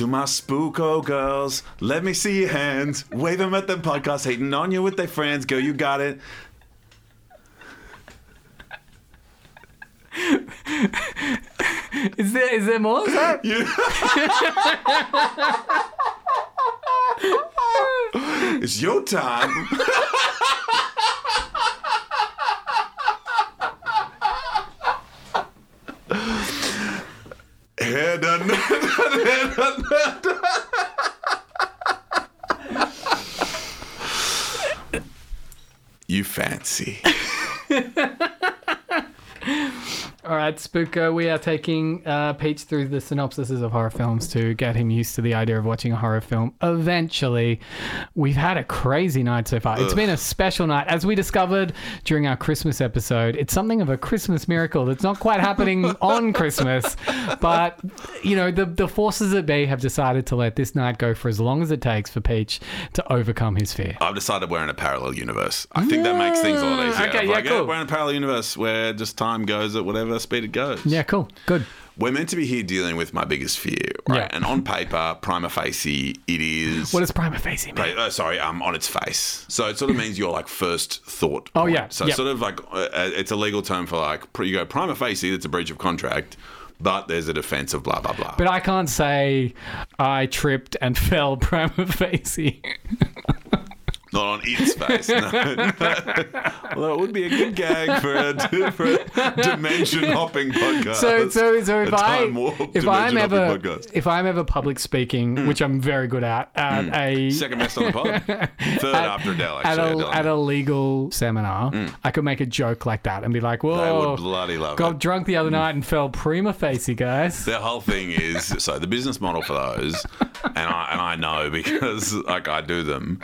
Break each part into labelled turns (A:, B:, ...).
A: To my spooko girls, let me see your hands. Wave them at them podcast, hating on you with their friends. Girl, you got it.
B: Is there is there more? Is that?
A: You- it's your time. な
B: んだ Spooko, we are taking uh, Peach through the synopsises of horror films to get him used to the idea of watching a horror film. Eventually, we've had a crazy night so far. It's been a special night. As we discovered during our Christmas episode, it's something of a Christmas miracle that's not quite happening on Christmas. But, you know, the, the forces that be have decided to let this night go for as long as it takes for Peach to overcome his fear.
A: I've decided we're in a parallel universe. I think that makes things a lot easier.
B: Okay, yeah,
A: like,
B: cool.
A: We're in a parallel universe where just time goes at whatever speed it goes.
B: Yeah, cool. Good.
A: We're meant to be here dealing with my biggest fear, right?
B: Yeah.
A: And on paper, prima facie, it is.
B: What does prima facie mean?
A: Uh, sorry, um, on its face. So it sort of means your like first thought.
B: Oh,
A: point.
B: yeah,
A: So
B: yep.
A: sort of like uh, it's a legal term for like pr- you go prima facie. That's a breach of contract, but there's a defense of blah blah blah.
B: But I can't say I tripped and fell prima facie.
A: Not on its face. No. Although it would be a good gag for a, for a dimension hopping podcast.
B: So, so, so if
A: A
B: I
A: time warp
B: if I'm ever
A: podcast. Mm.
B: if I'm ever public speaking, hmm. which I'm very good at, at hmm. a
A: Second best on the pod. Third after Adele,
B: at a,
A: Adele.
B: at a legal seminar, hmm. I could make a joke like that and be like,
A: They
B: "Whoa,
A: would bloody love
B: got
A: it.
B: drunk the other night and fell prima facie, guys."
A: The whole thing is so the business model for those, and I and I know because like I do them,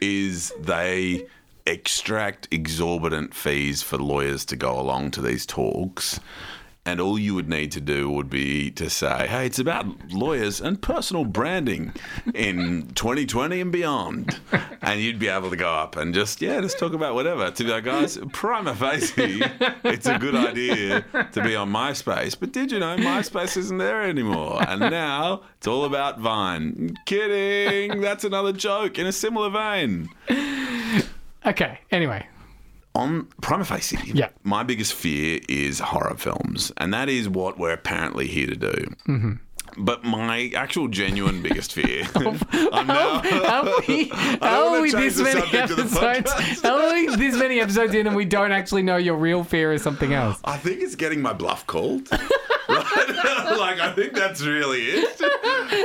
A: is they extract exorbitant fees for lawyers to go along to these talks. And all you would need to do would be to say, hey, it's about lawyers and personal branding in 2020 and beyond. And you'd be able to go up and just, yeah, just talk about whatever. To be like, guys, prima facie, it's a good idea to be on MySpace. But did you know MySpace isn't there anymore? And now it's all about Vine. Kidding. That's another joke in a similar vein.
B: Okay. Anyway,
A: on prima facie,
B: Yeah.
A: my biggest fear is horror films, and that is what we're apparently here to do. Mm-hmm. But my actual genuine biggest fear, I'm now,
B: how are we, how are we this many
A: subject of the
B: episodes? How are we this many episodes in and we don't actually know your real fear is something else?
A: I think it's getting my bluff called. Right? like I think that's really it.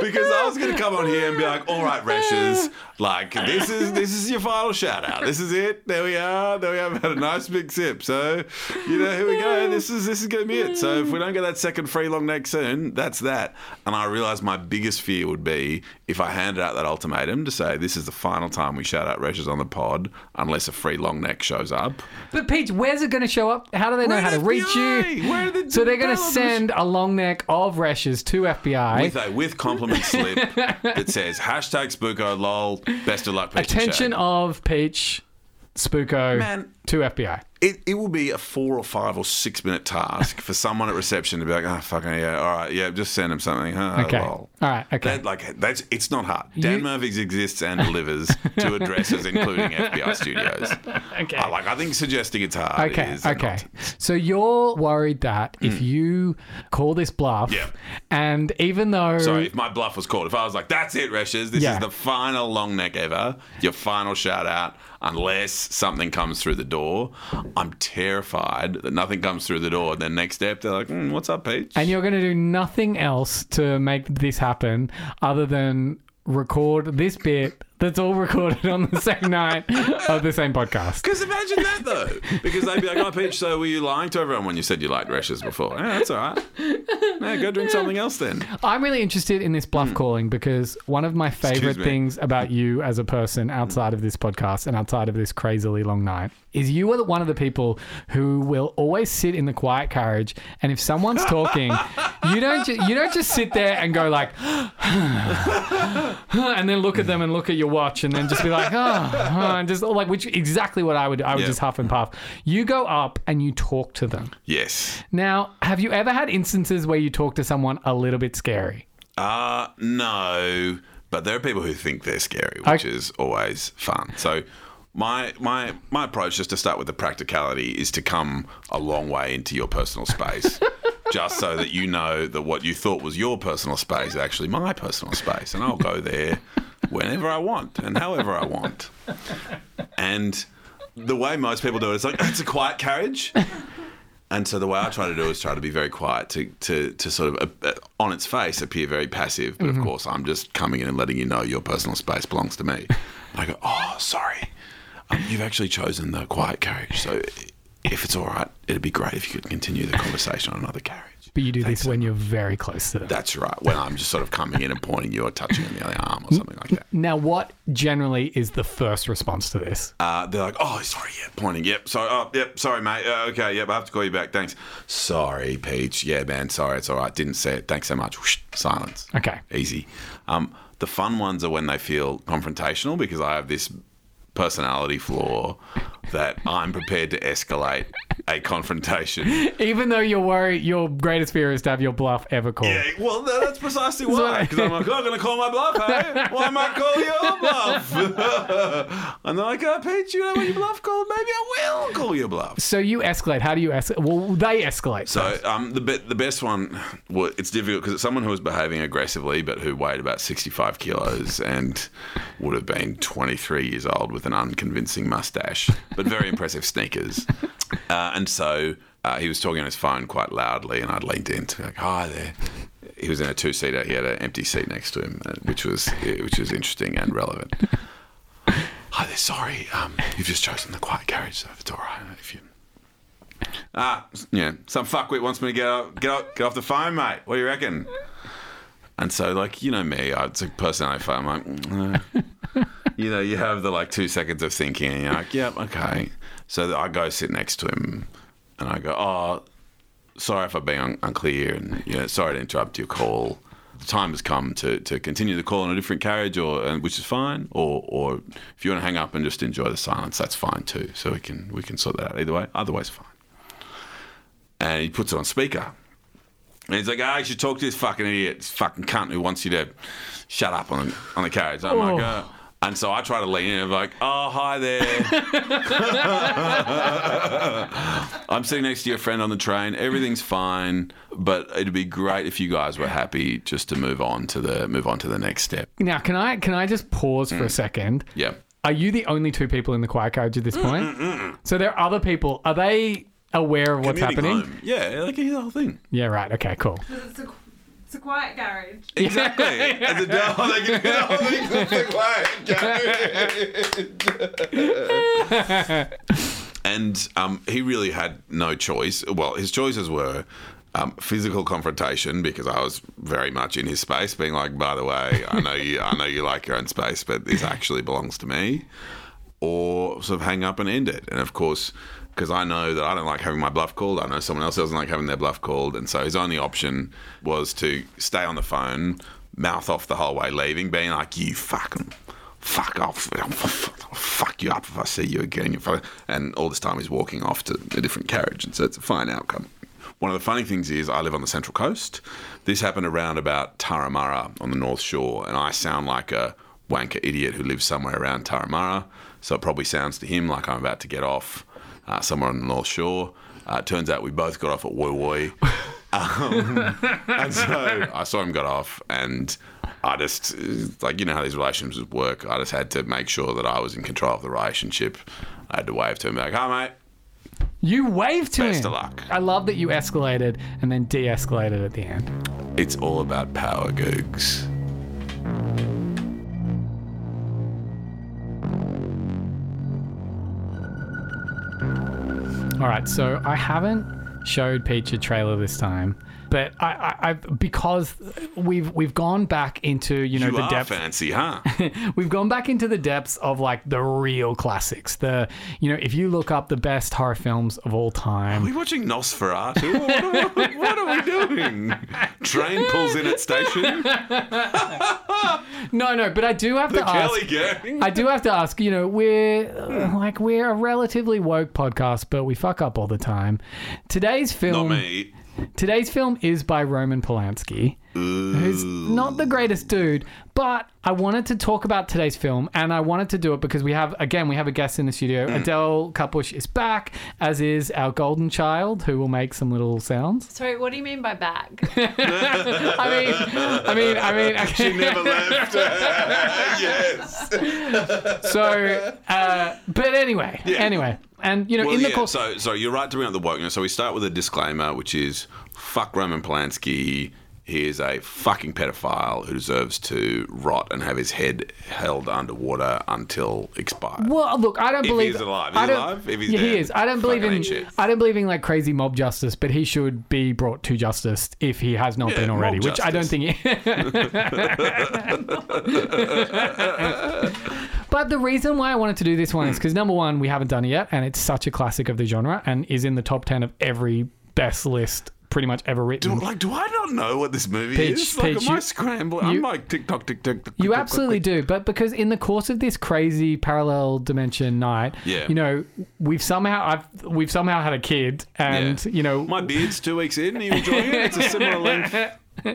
A: Because I was gonna come on here and be like, all right, Resch's, like this is this is your final shout out. This is it. There we are. There we have had a nice big sip. So, you know, here we go. This is this is gonna be it. So if we don't get that second free long neck soon, that's that. And I realized my biggest fear would be if I handed out that ultimatum to say this is the final time we shout out Resch's on the pod, unless a free long neck shows up.
B: But Peach, where's it going to show up? How do they know
A: We're
B: how to reach
A: FBI.
B: you?
A: We're the
B: so they're going to
A: developers.
B: send a long neck of Resch's to FBI.
A: with a with compliment slip that says hashtag spooko lol best of luck Peach and
B: Attention of Peach, Spooko
A: Man.
B: to FBI.
A: It, it will be a four or five or six minute task for someone at reception to be like oh fucking yeah all right yeah just send him something huh,
B: Okay.
A: lol.
B: All right. Okay.
A: That, like that's it's not hard. Dan
B: You-
A: Murphy's exists and delivers to addresses including FBI studios.
B: okay.
A: I like I think suggesting it's hard
B: Okay,
A: is
B: okay.
A: nonsense.
B: So you're worried that if hmm. you call this bluff.
A: Yeah.
B: and even though
A: Sorry, if my bluff was called, if I was like, that's it, Resch's, this
B: Yeah.
A: is the final long neck ever, your final shout out, unless something comes through the door, I'm terrified that nothing comes through the door. And then next step, they're like, mm, "What's up, Peach?"
B: And you're going to do nothing else to make this happen other than record this bit that's all recorded on the same night of the same podcast.
A: Because imagine that though, because they'd be like, "Oh, Peach, so were you lying to everyone when you said you liked Resch's before?" Yeah, that's all right. Yeah, go drink something else then.
B: I'm really interested in this bluff hmm. calling because one of my favorite
A: me.
B: things about you as a person outside of this podcast and outside of this crazily long night is you are one of the people who will always sit in the quiet carriage and if someone's talking, you don't ju- you don't just sit there and go like and then look at them and look at your watch and then just be like oh, oh," and just like which exactly what I would do. I would
A: Yeah.
B: just huff and puff. You go up and you talk to them.
A: Yes.
B: Now, have you ever had instances where you talk to someone a little bit scary?
A: Uh no, but there are people who think they're scary, which is always fun. So. My, my my approach, just to start with the practicality, is to come a long way into your personal space, just so that you know that what you thought was your personal space is actually my personal space, and I'll go there whenever I want and however I want. And the way most people do it is like it's a quiet carriage. And so the way I try to do is try to be very quiet to to, to sort of uh, on its face appear very passive, but of course I'm just coming in and letting you know your personal space belongs to me. And I go, oh, sorry, um, you've actually chosen the quiet carriage. So if it's all right, it'd be great if you could continue the conversation on another carriage.
B: But you do
A: Thanks
B: this
A: so
B: when you're very close to them.
A: That's right. When I'm just sort of coming in and pointing you or touching you on the other arm or something like that.
B: Now, what generally is the first response to this?
A: Uh, they're like, oh, sorry, yeah, pointing, yep, sorry, oh, yep, sorry, mate, uh, okay, yep, I have to call you back, thanks. Sorry, Peach, yeah, man, sorry, it's all right, didn't say it, thanks so much. Whoosh, silence.
B: Okay.
A: Easy. Um, the fun ones are when they feel confrontational because I have this personality flaw that I'm prepared to escalate a confrontation.
B: Even though you're worried, your greatest fear is to have your bluff ever called.
A: Yeah, well, that's precisely why. Because I'm like, oh, I'm going to call my bluff, hey? Why am I call your bluff? and they're like, oh, Pete, you know what your bluff called? Maybe I will call your bluff.
B: So you escalate. How do you escalate? Well, they escalate.
A: So um, the be- the best one, well, it's difficult because it's someone who was behaving aggressively, but who weighed about 65 kilos and would have been 23 years old with an unconvincing mustache, but very impressive sneakers. Uh, and so uh, he was talking on his phone quite loudly, and I'd leaned in to like, "Hi there." He was in a two seater. He had an empty seat next to him, uh, which was which was interesting and relevant. Hi there. Sorry, um, you've just chosen the quiet carriage, so it's all right, if you Ah, yeah. Some fuckwit wants me to get get get off the phone, mate. What do you reckon? And so, like, you know me, I- it's a personality. I'm like, mm. you know, you have the like two seconds of thinking, and you're like, yep, okay. So I go sit next to him, and I go, oh, sorry if I've been un- unclear, and you know, sorry to interrupt your call. The time has come to, to continue the call on a different carriage, or and which is fine. Or or if you want to hang up and just enjoy the silence, that's fine too. So we can we can sort that out either way. Otherwise, fine and he puts it on speaker. And he's like, "Ah, you should talk to this fucking idiot, this fucking cunt who wants you to shut up on the, on the carriage." I'm like,
B: Oh.
A: And so I try to lean in and I'm like, "Oh, hi there. I'm sitting next to your friend on the train. Everything's fine, but it'd be great if you guys were happy just to move on to the move on to the next step."
B: now, can I can I just pause
A: Mm.
B: for a mm. second?
A: Yeah.
B: Are you the only two people in the quiet carriage at this point? Mm, mm, so there are other people. Are they aware of what's
A: Commuting
B: happening?
A: home. Yeah, like here's the whole thing.
B: Yeah, right. Okay, cool.
C: It's a, quiet garage.
A: Exactly. As a devil, they can get all the quiet And um, he really had no choice. Well, his choices were um, physical confrontation because I was very much in his space, being like, "By the way, I know you, I know you like your own space, but this actually belongs to me," or sort of hang up and end it. And of course, because I know that I don't like having my bluff called, I know someone else doesn't like having their bluff called, and so his only option was to stay on the phone, mouth off the whole way leaving, being like, "You fucking." Fuck off! I'll fuck you up if I see you again. And all this time he's walking off to a different carriage, and so it's a fine outcome. One of the funny things is I live on the Central Coast. This happened around about Turramurra on the North Shore, and I sound like a wanker idiot who lives somewhere around Turramurra. So it probably sounds to him like I'm about to get off uh, somewhere on the North Shore. Uh, turns out we both got off at Woy Woy. Um, and so I saw him got off, and I just, like, you know how these relationships work. I just had to make sure that I was in control of the relationship. I had to wave to him, like, hi, mate.
B: You waved to me
A: Best
B: him.
A: of luck.
B: I love that you escalated and then de-escalated at the end.
A: It's all about power, Googs.
B: All right, so I haven't showed Peach a trailer this time, but I, I, I've because we've we've gone back into you know
A: You
B: the
A: are
B: depths.
A: fancy, huh?
B: We've gone back into the depths of like the real classics. The you know if you look up the best horror films of all time.
A: Are we watching Nosferatu? What, what- what are we doing? Train pulls in at station.
B: no, no, but I do have
A: The
B: to ask.
A: Gang.
B: I do have to ask, you know, we're uh, like we're a relatively woke podcast, but we fuck up all the time. Today's film.
A: Not me.
B: Today's film is by Roman Polanski, who's not the greatest dude, but I wanted to talk about today's film, and I wanted to do it because we have, again, we have a guest in the studio. Adele Kapush is back, as is our golden child, who will make some little sounds.
C: Sorry, what do you mean by back?
B: I mean, I mean, I mean,
A: She never left. yes.
B: so, uh, but anyway,
A: Yeah.
B: anyway, and you know,
A: Well,
B: in the
A: yeah,
B: course,
A: so, so you're right to bring up the wokeness. So we start with a disclaimer, which is fuck Roman Polanski. He is a fucking pedophile who deserves to rot and have his head held underwater until expired.
B: Well, look, I don't
A: If
B: believe
A: he's alive. Is
B: I don't-
A: alive? If he's
B: yeah, he is. I don't believe in. I don't believe in like crazy mob justice, but he should be brought to justice if he has not
A: Yeah,
B: been already. Which I don't think. He... but the reason why I wanted to do this one is because number one, we haven't done it yet, and it's such a classic of the genre, and is in the top ten of every best list pretty much ever written.
A: Do, like, do I not know what this movie
B: Peach,
A: is? Like,
B: Peach,
A: am I
B: you-
A: scrambling?
B: you-
A: I'm like tick tock, tick tock.
B: You absolutely do, but because in the course of this crazy parallel dimension night,
A: Yeah.
B: you know, we've somehow I've we've somehow had a kid, and
A: Yeah.
B: you know,
A: My beard's two weeks in. Are you enjoying it? It's a similar length.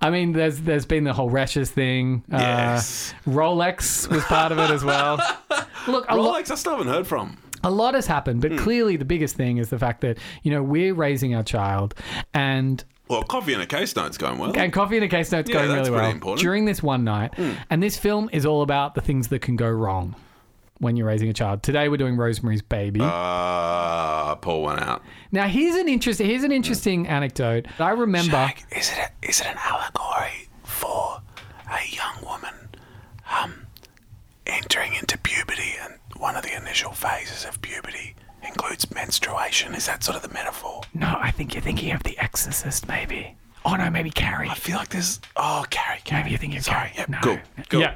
B: I mean, there's there's been the whole Resch's thing.
A: Yes.
B: Uh, Rolex was part of it as well. Look,
A: Rolex, I still haven't heard from.
B: A lot has happened,
A: Hmm.
B: but clearly the biggest thing is the fact that you know we're raising our child, and
A: Well, coffee and a case note's going well.
B: and coffee and a case note's
A: Yeah,
B: going
A: that's
B: really well
A: important. Hmm.
B: during this one night. And this film is all about the things that can go wrong when you're raising a child. Today we're doing Rosemary's Baby.
A: Uh, pull one out.
B: Now here's an interesting here's an interesting anecdote. I remember
A: is it a, is it an allegory for a young woman um, entering into puberty, and one of the initial phases of puberty includes menstruation? Is that sort of the metaphor?
B: No, I think you're thinking of The Exorcist maybe. Oh no, maybe Carrie.
A: I feel like there's oh, Carrie, Carrie.
B: Maybe you're thinking of
A: Sorry,
B: Carrie.
A: yep,
B: No.
A: cool, cool.
B: Yeah.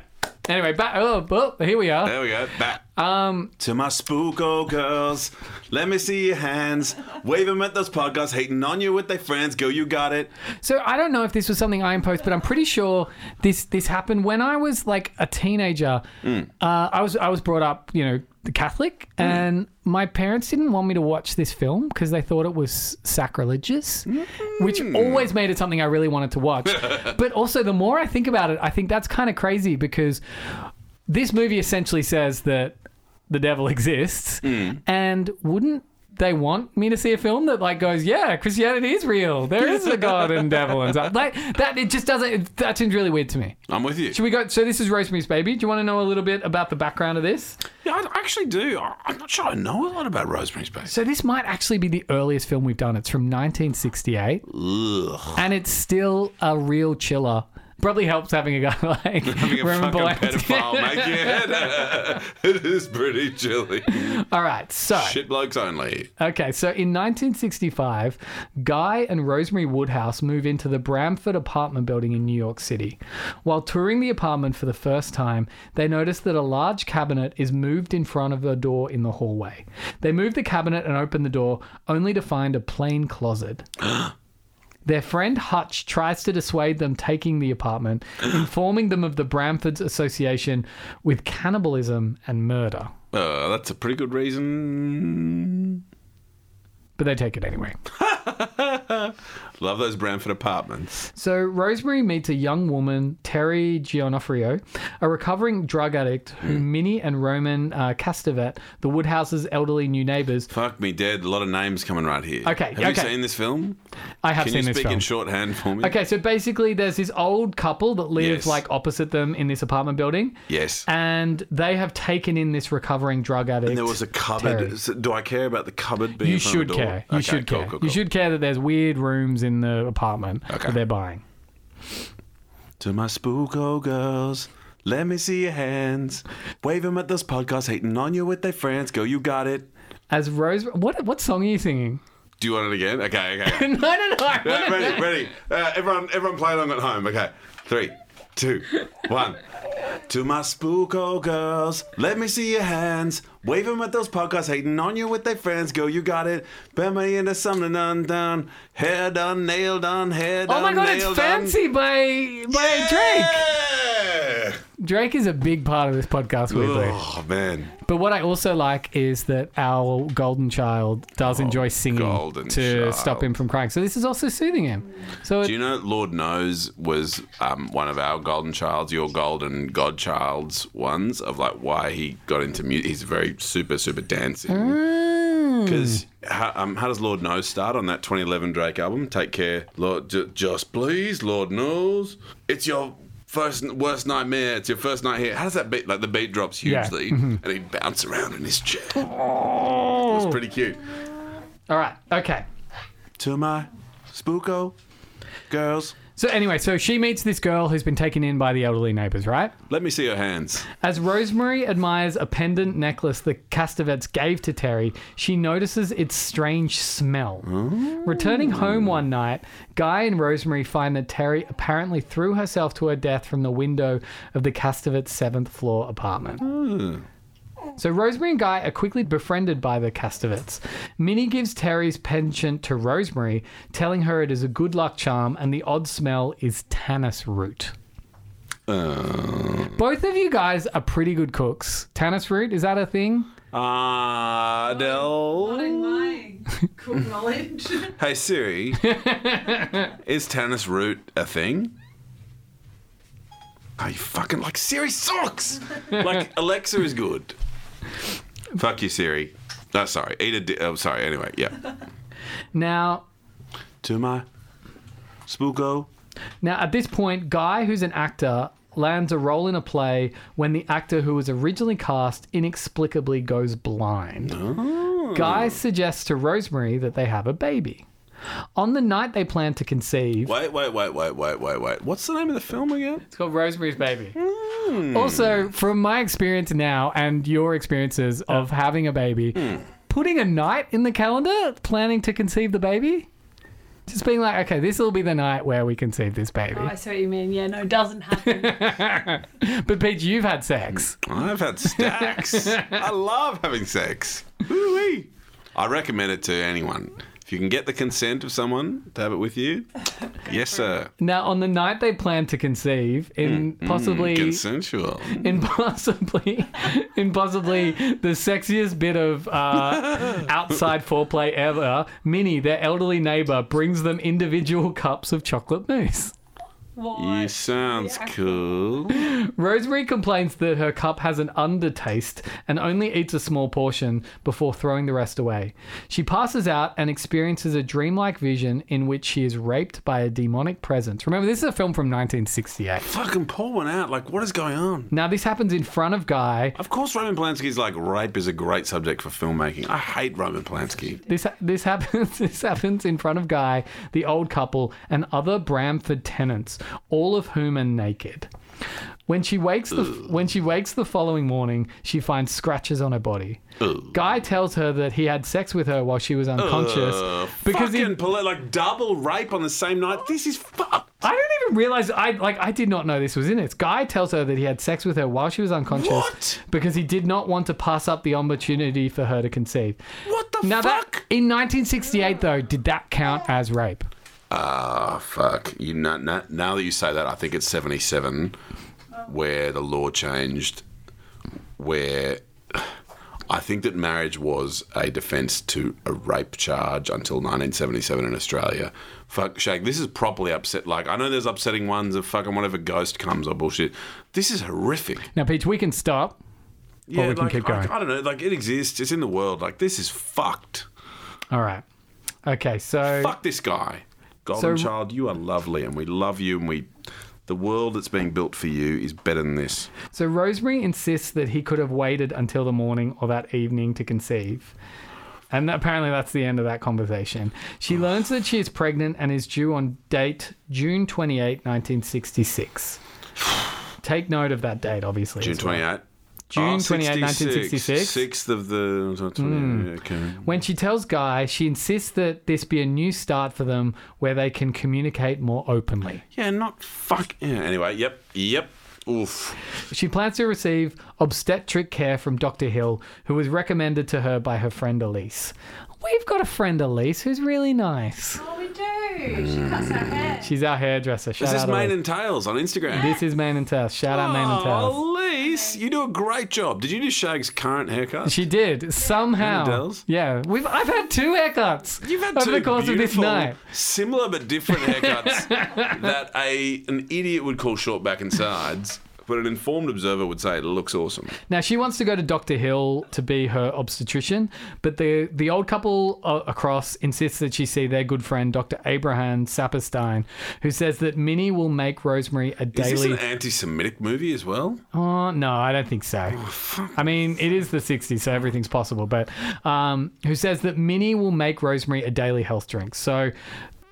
B: Anyway, back oh, oh, here we are.
A: There we go. Back. Um, to my spooko girls, let me see your hands. Wave them at those podcasts, hating on you with their friends. Go, you got it.
B: So I don't know if this was something I imposed, but I'm pretty sure this this happened when I was like a teenager. Uh, I was I was brought up, you know, the Catholic, hmm. and my parents didn't want me to watch this film because they thought it was sacrilegious, hmm. which always made it something I really wanted to watch. but also, the more I think about it, I think that's kind of crazy because this movie essentially says that the devil exists, hmm. and wouldn't they want me to see a film that like goes, yeah, Christianity is real. There is a God and devil and stuff like that. It just doesn't. It, that seems really weird to me.
A: I'm with you.
B: Should we go? So this is Rosemary's Baby. Do you want to know a little bit about the background of this?
A: Yeah, I actually do. I'm not sure I know a lot about Rosemary's Baby.
B: So this might actually be the earliest film we've done. It's from 1968,
A: Ugh.
B: and it's still a real chiller. Probably helps having a guy like
A: Having a
B: Roman
A: fucking
B: Polanski.
A: pedophile making it. it is pretty chilly.
B: All right, so
A: Shit blokes only.
B: Okay, so in 1965, Guy and Rosemary Woodhouse move into the Bramford apartment building in New York City. While touring the apartment for the first time, they notice that a large cabinet is moved in front of a door in the hallway. They move the cabinet and open the door, only to find a plain closet. Their friend Hutch tries to dissuade them taking the apartment, informing them of the Bramfords' association with cannibalism and murder.
A: Uh, that's a pretty good reason.
B: But they take it anyway.
A: Love those Bramford apartments.
B: So Rosemary meets a young woman, Terry Gionoffrio, a recovering drug addict who Minnie and Roman uh, Castevet, the Woodhouse's elderly new neighbors.
A: Fuck me dead. A lot of names coming right here.
B: Okay,
A: Have
B: okay.
A: you seen this film?
B: I have
A: Can
B: seen
A: you
B: this
A: speak
B: film.
A: in shorthand for me?
B: Okay, so basically, there's this old couple that live
A: Yes.
B: like opposite them in this apartment building,
A: Yes.
B: and they have taken in this recovering drug addict.
A: And there was a cupboard.
B: Terry.
A: So Do I care about the cupboard being
B: You
A: in front of
B: should
A: the door?
B: care. You
A: Okay,
B: should
A: cool,
B: care.
A: cool,
B: You
A: cool.
B: should care that there's weird rooms in the apartment
A: Okay.
B: that they're buying.
A: To my spooko girls, let me see your hands. Wave 'em at those podcasts, hating on you with their friends. Go, you got it.
B: As Rose, what what song are you singing?
A: Do you want it again? Okay, okay.
B: no, no, no. I
A: ready, ready. Uh, everyone, everyone, play along at home. Okay, three, two, one. To my spooko girls, let me see your hands. Wave 'em at those podcasts, hating on you with their friends. Go, you got it. Bend me into something undone. Hair done, nail done, hair done.
B: Oh my god, it's fancy by by.
A: Yeah!
B: Drake is a big part of this podcast, weirdly.
A: Oh man,
B: But what I also like is that our golden child does enjoy singing
A: Oh, golden
B: to
A: child.
B: stop him from crying. So this is also soothing him. So it,
A: do you know Lord knows was um, one of our golden childs, your golden godchild's ones of like why he got into music. He's very super super dancing.
B: Mm.
A: Because how, um, how does Lord Knows start on that 2011 Drake album? Take care, Lord. J- just please, Lord knows. It's your first worst nightmare. It's your first night here. How does that beat? Like the beat drops
B: Yeah. Mm-hmm.
A: hugely, and he bounce around in his chair. It was pretty cute.
B: all right, okay.
A: To my spooko girls,
B: So anyway, so she meets this girl who's been taken in by the elderly neighbors, right?
A: let me see your hands.
B: As Rosemary admires a pendant necklace the Castevets gave to Terry, she notices its strange smell. Oh. Returning home one night, Guy and Rosemary find that Terry apparently threw herself to her death from the window of the Castevets' seventh floor apartment. Oh. So Rosemary and Guy are quickly befriended by the Castevets. Minnie gives Terry's penchant to Rosemary, telling her it is a good luck charm and the odd smell is tannis root.
A: Uh,
B: Both of you guys are pretty good cooks. Tannis root, is that a thing?
A: uh,
C: Not in
A: Adele.
C: my cool knowledge.
A: Hey Siri, is Tannis root a thing? Are you fucking like Siri sucks? like Alexa is good. Fuck you, Siri. Oh, sorry. Eat a. Di- oh, sorry. Anyway, yeah.
B: Now,
A: To my spooko.
B: now at this point, Guy, who's an actor, lands a role in a play when the actor who was originally cast inexplicably goes blind. Oh. Guy suggests to Rosemary that they have a baby. On the night they plan to conceive,
A: Wait, wait, wait, wait, wait, wait, wait. What's the name of the film again?
B: It's called Rosemary's Baby. Hmm. Also, from my experience now and your experiences of having a baby, hmm. putting a night in the calendar, planning to conceive the baby, just being like, okay, this will be the night where we conceive this baby.
C: oh, I see what you mean. Yeah, no, it doesn't happen.
B: But Pete, you've had sex.
A: I've had stacks. I love having sex. Woo-wee. I recommend it to anyone. You can get the consent of someone to have it with you, yes, sir.
B: Now, on the night they plan to conceive, in possibly.
A: Consensual.
B: in possibly in possibly the sexiest bit of uh, outside foreplay ever, Minnie, their elderly neighbor, brings them individual cups of chocolate mousse.
C: What?
A: You sounds
C: Yeah.
A: cool.
B: Rosemary complains that her cup has an undertaste and only eats a small portion before throwing the rest away. She passes out and experiences a dreamlike vision in which she is raped by a demonic presence. Remember, this is a film from 1968.
A: Fucking pour one out. Like, what is going on?
B: Now, this happens in front of Guy.
A: Of course, Roman Polanski's like rape is a great subject for filmmaking. I hate Roman Polanski.
B: This this happens this happens in front of Guy, the old couple, and other Bramford tenants, all of whom are naked. When she wakes the when she wakes the following morning, she finds scratches on her body.
A: Ugh.
B: Guy tells her that he had sex with her while she was unconscious
A: Uh,
B: because he,
A: fucking poli- like double rape on the same night. This is fucked.
B: I didn't even realize I like I did not know this was in it. Guy tells her that he had sex with her while she was unconscious
A: What?
B: because he did not want to pass up the opportunity for her to conceive.
A: What the
B: Now
A: fuck?
B: that in 1968 though, did that count as rape?
A: Ah, fuck. You know, now, now that you say that, I think it's 77 where the law changed, where I think that marriage was a defence to a rape charge until 1977 in Australia. Fuck, Shag, this is properly upset. Like, I know there's upsetting ones of fucking whatever ghost comes or bullshit. This is horrific.
B: Now, Peach, we can stop.
A: Yeah,
B: we can
A: like,
B: keep going.
A: I, I don't know. Like, it exists. It's in the world. Like, this is fucked.
B: All right. Okay, so
A: Fuck this guy. Golden
B: So-
A: Child, you are lovely and we love you and we. The world that's being built for you is better than this.
B: so Rosemary insists that he could have waited until the morning or that evening to conceive. And apparently that's the end of that conversation. She oh. learns that she is pregnant and is due on date June 28, 1966. Take note of that date, obviously.
A: June
B: as well.
A: 28.
B: June ah, 28, 1966.
A: 6th of the. Hmm. Okay.
B: When she tells Guy, she insists that this be a new start for them where they can communicate more openly.
A: Yeah, not fuck. Yeah, anyway, yep, yep. Oof.
B: She plans to receive obstetric care from Dr. Hill, who was recommended to her by her friend Elise. We've got a friend Elise who's really nice.
C: Oh, we do. She cuts her hair. Mm.
B: She's our hairdresser. Shout
A: This is
B: out
A: Mane
B: Elise.
A: and Tails on Instagram.
B: This is Man and Tails. Shout out Man and Tails.
A: Oh, Elise, you do a great job. Did you do Shag's current haircut?
B: She did somehow.
A: Dells?
B: Yeah, we've. I've had two haircuts.
A: You've had
B: over
A: two
B: the course of this
A: beautiful,
B: night.
A: similar but different haircuts that a an idiot would call short back and sides, but an informed observer would say it looks awesome.
B: Now she wants to go to Dr. Hill to be her obstetrician, but the the old couple uh, across insists that she see their good friend Dr. Abraham Saperstein, who says that Minnie will make Rosemary a daily.
A: Is this an anti-Semitic movie as well?
B: Oh no, I don't think so. I mean, it is the '60s, so everything's possible. But um, who says that Minnie will make Rosemary a daily health drink? So.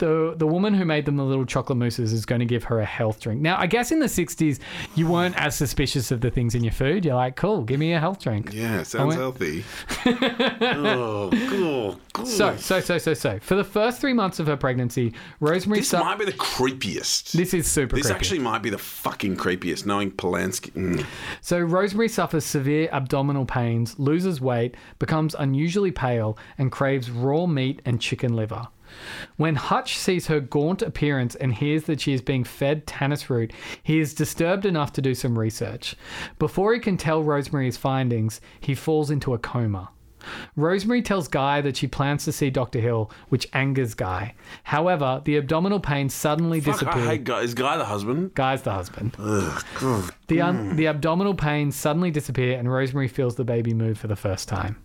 B: The, the woman who made them the little chocolate mousses is going to give her a health drink. Now, I guess in the 60s, you weren't as suspicious of the things in your food. You're like, cool, give me a health drink.
A: Yeah, sounds healthy. oh, oh.
B: So, so, so, so, so. For the first three months of her pregnancy, Rosemary.
A: this might be the creepiest.
B: this is super
A: This
B: creepy.
A: actually might be the fucking creepiest, knowing Polanski. Mm.
B: So, Rosemary suffers severe abdominal pains, loses weight, becomes unusually pale, and craves raw meat and chicken liver. When Hutch sees her gaunt appearance and hears that she is being fed tannis root, he is disturbed enough to do some research. Before he can tell Rosemary his findings, he falls into a coma. Rosemary tells Guy that she plans to see Dr. Hill, which angers Guy. However, the abdominal pain suddenly
A: Fuck,
B: disappears.
A: I hate guy. Is Guy the husband?
B: Guy's the husband. Ugh, The, un- the abdominal pains suddenly disappear, and Rosemary feels the baby move for the first time.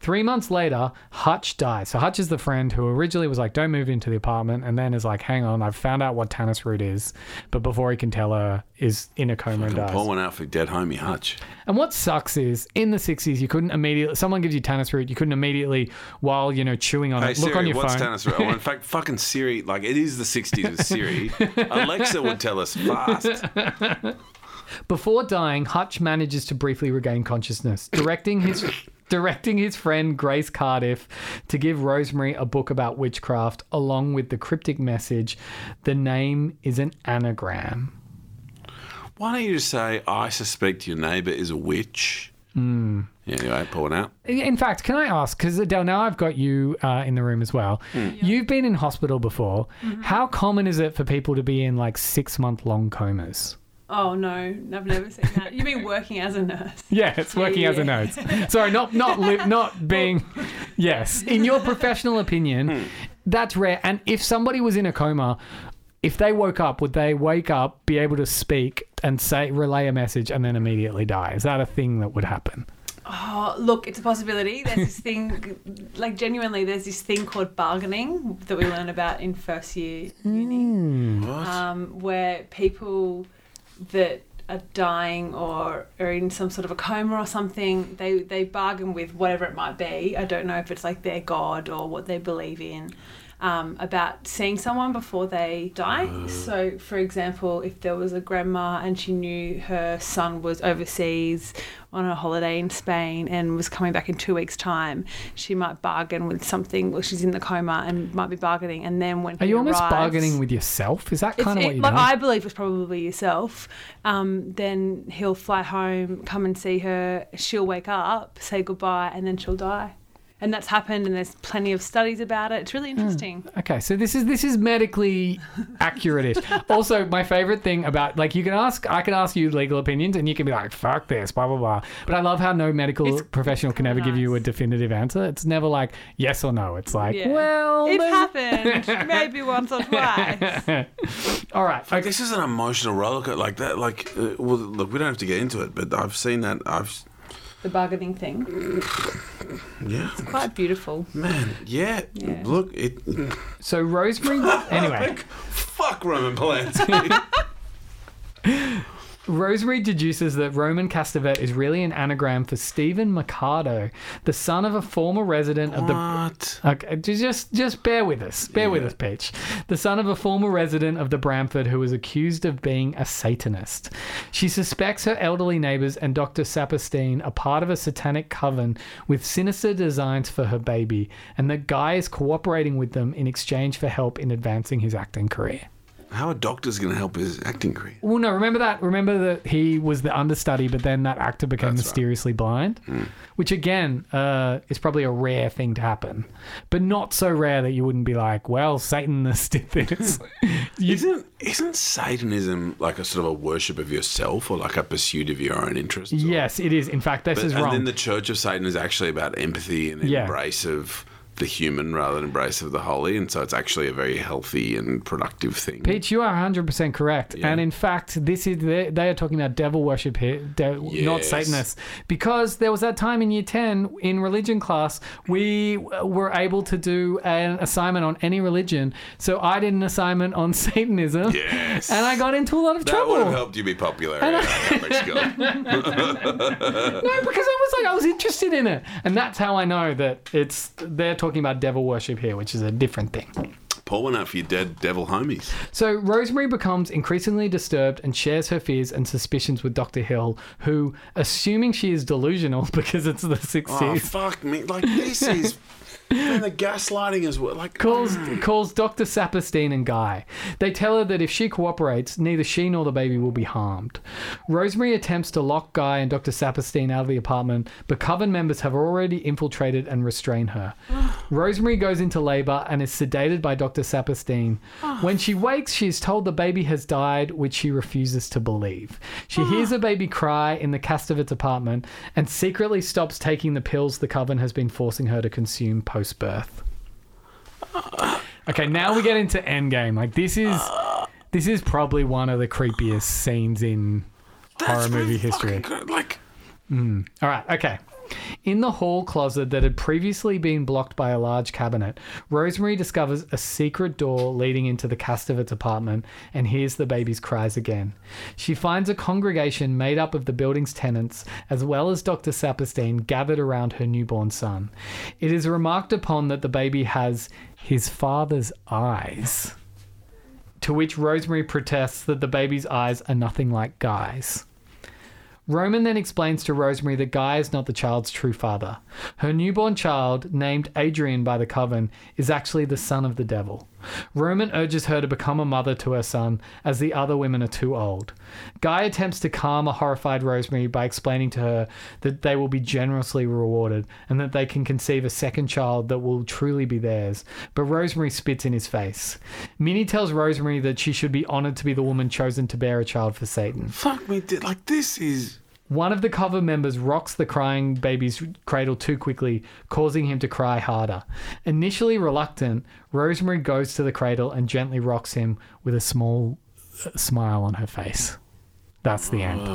B: Three months later, Hutch dies. So Hutch is the friend who originally was like, "Don't move into the apartment," and then is like, "Hang on, I've found out what tannis root is," but before he can tell her, is in a coma and dies.
A: Pour one out for dead homie Hutch.
B: And what sucks is in the '60s, you couldn't immediately. Someone gives you tannis root, you couldn't immediately, while you know chewing on
A: Hey
B: it, look on your
A: what's
B: phone.
A: tannis? Well, in fact, fucking Siri, like it is the '60s with Siri. Alexa would tell us fast.
B: Before dying, Hutch manages to briefly regain consciousness, directing his directing his friend Grace Cardiff to give Rosemary a book about witchcraft along with the cryptic message, the name is an anagram.
A: Why don't you just say, "I suspect your neighbour is a witch"? Mm. Yeah, anyway, pour one out.
B: In fact, can I ask, because Adele, now I've got you uh, in the room as well. You've been in hospital before. How common is it for people to be in like six month long comas?
C: Oh no, I've never seen that. You've been working as a nurse.
B: Yeah, it's working as a nurse. Sorry, not not li- not being. Yes, in your professional opinion, that's rare. And if somebody was in a coma, if they woke up, would they wake up, be able to speak, and say relay a message, and then immediately die? Is that a thing that would happen?
C: Oh, look, it's a possibility. There's this thing, like genuinely, there's this thing called bargaining that we learn about in first year uni,
A: What?
C: um, where people that are dying or are in some sort of a coma or something, they they bargain with whatever it might be. I don't know if it's like their god or what they believe in. Um, about seeing someone before they die. So, for example, if there was a grandma and she knew her son was overseas on a holiday in Spain and was coming back in two weeks' time, she might bargain with something. Well, she's in the coma and might be bargaining, and then when
B: Are
C: he
B: you almost
C: arrives-
B: bargaining with yourself? Is that kind of what
C: it,
B: you're
C: like? I believe it's probably yourself. Um, then he'll fly home, come and see her. She'll wake up, say goodbye, and then she'll die. And that's happened, and there's plenty of studies about it. It's really interesting.
B: Okay, so this is this is medically accurate. also, my favorite thing about like you can ask, I can ask you legal opinions, and you can be like, "Fuck this," blah blah blah. But I love how no medical
C: It's
B: professional can ever
C: kinda
B: give you a definitive answer. It's never like yes or no. It's like,
C: Yeah.
B: well,
C: It
B: there's-
C: happened, maybe once or twice.
B: all right.
A: Like this is an emotional rollercoaster like that. Like, uh, well, look, we don't have to get into it, but I've seen that. I've
C: the bargaining thing.
A: Yeah.
C: It's Quite beautiful.
A: Man, yeah.
C: Yeah.
A: Look, it.
B: So Rosemary, anyway,
A: Fuck Roman Polanski.
B: Rosemary deduces that Roman Castevet is really an anagram for Steven Marcato, the son of a former resident of the
A: what?
B: Okay, just just bear with us. Bear with us, Peach. The son of a former resident of the Bramford who was accused of being a Satanist. She suspects her elderly neighbors and Dr. Saperstein are part of a satanic coven with sinister designs for her baby, and that Guy is cooperating with them in exchange for help in advancing his acting career.
A: How are doctors going to help his acting career?
B: Well, no, remember that. Remember that he was the understudy, but then that actor became
A: That's right.
B: mysteriously blind, which again uh, is probably a rare thing to happen, but not so rare that you wouldn't be like, "Well, Satanist did this." You-
A: Isn't isn't Satanism like a sort of a worship of yourself or like a pursuit of your own interests? or-
B: yes, it is. In fact, this
A: But-
B: is
A: and
B: wrong.
A: then the Church of Satan is actually about empathy and
B: Yeah.
A: embrace of the human rather than embrace of the holy, and so it's actually a very healthy and productive thing.
B: Peach, you are 100% correct.
A: Yeah.
B: And in fact, this is they, they are talking about devil worship here, de- not
A: Yes.
B: Satanists. Because there was that time in year 10 in religion class, we were able to do an assignment on any religion. So I did an assignment on Satanism.
A: Yes.
B: And I got into a lot of
A: that
B: trouble.
A: That would have helped you be popular Catholic school.
B: No, because I was like, I was interested in it. And that's how I know that it's they're talking about devil worship here, which is a different thing.
A: Pour one out for your dead devil homies.
B: So Rosemary becomes increasingly disturbed and shares her fears and suspicions with Dr. Hill, who, assuming she is delusional because it's the 60s,
A: Oh fuck me! Like this is and the gaslighting is what Like
B: calls mm. calls Dr. Saperstein and Guy. They tell her that if she cooperates, neither she nor the baby will be harmed. Rosemary attempts to lock Guy and Dr. Saperstein out of the apartment, but Coven members have already infiltrated and restrained her. Rosemary goes into labor and is sedated by Dr. Saperstein. When she wakes, she is told the baby has died, which she refuses to believe. She hears the baby cry in the Castevets apartment and secretly stops taking the pills the Coven has been forcing her to consume post birth. Okay, now we get into Endgame. Like this is this is probably one of the creepiest scenes in horror movie history.
A: Like hmm.
B: All right, okay. In the hall closet that had previously been blocked by a large cabinet, Rosemary discovers a secret door leading into the Castevets apartment and hears the baby's cries again. She finds a congregation made up of the building's tenants as well as Dr. Saperstein gathered around her newborn son. It is remarked upon that the baby has his father's eyes. To which Rosemary protests that the baby's eyes are nothing like Guy's. Roman then explains to Rosemary that Guy is not the child's true father. Her newborn child, named Adrian by the coven, is actually the son of the devil. Roman urges her to become a mother to her son, as the other women are too old. Guy attempts to calm a horrified Rosemary by explaining to her that they will be generously rewarded and that they can conceive a second child that will truly be theirs. But Rosemary spits in his face. Minnie tells Rosemary that she should be honored to be the woman chosen to bear a child for Satan.
A: fuck me. dude. Like this is
B: One of the coven members rocks the crying baby's cradle too quickly, causing him to cry harder. Initially reluctant, Rosemary goes to the cradle and gently rocks him with a small uh, smile on her face. That's the end.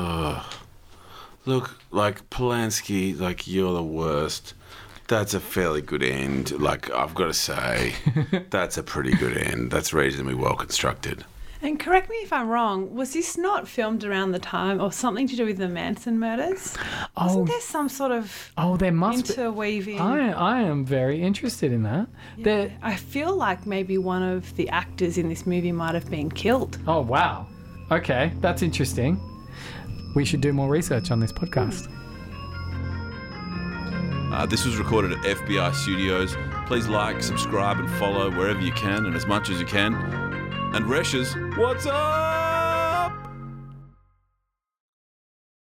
A: look like Polanski. Like you're the worst. That's a fairly good end. Like I've got to say, that's a pretty good end. That's reasonably well constructed.
C: And correct me if I'm wrong, was this not filmed around the time or something to do with the Manson murders?
B: Oh,
C: Wasn't there some sort of
B: oh, there must be.
C: interweaving?
B: I, I am very interested in that. There,
C: I feel like maybe one of the actors in this movie might have been killed.
B: oh, wow. Okay, that's interesting. We should do more research on this podcast.
A: Uh, this was recorded at FBI Studios. Please like, subscribe, and follow wherever you can and as much as you can and Resch's What's Up?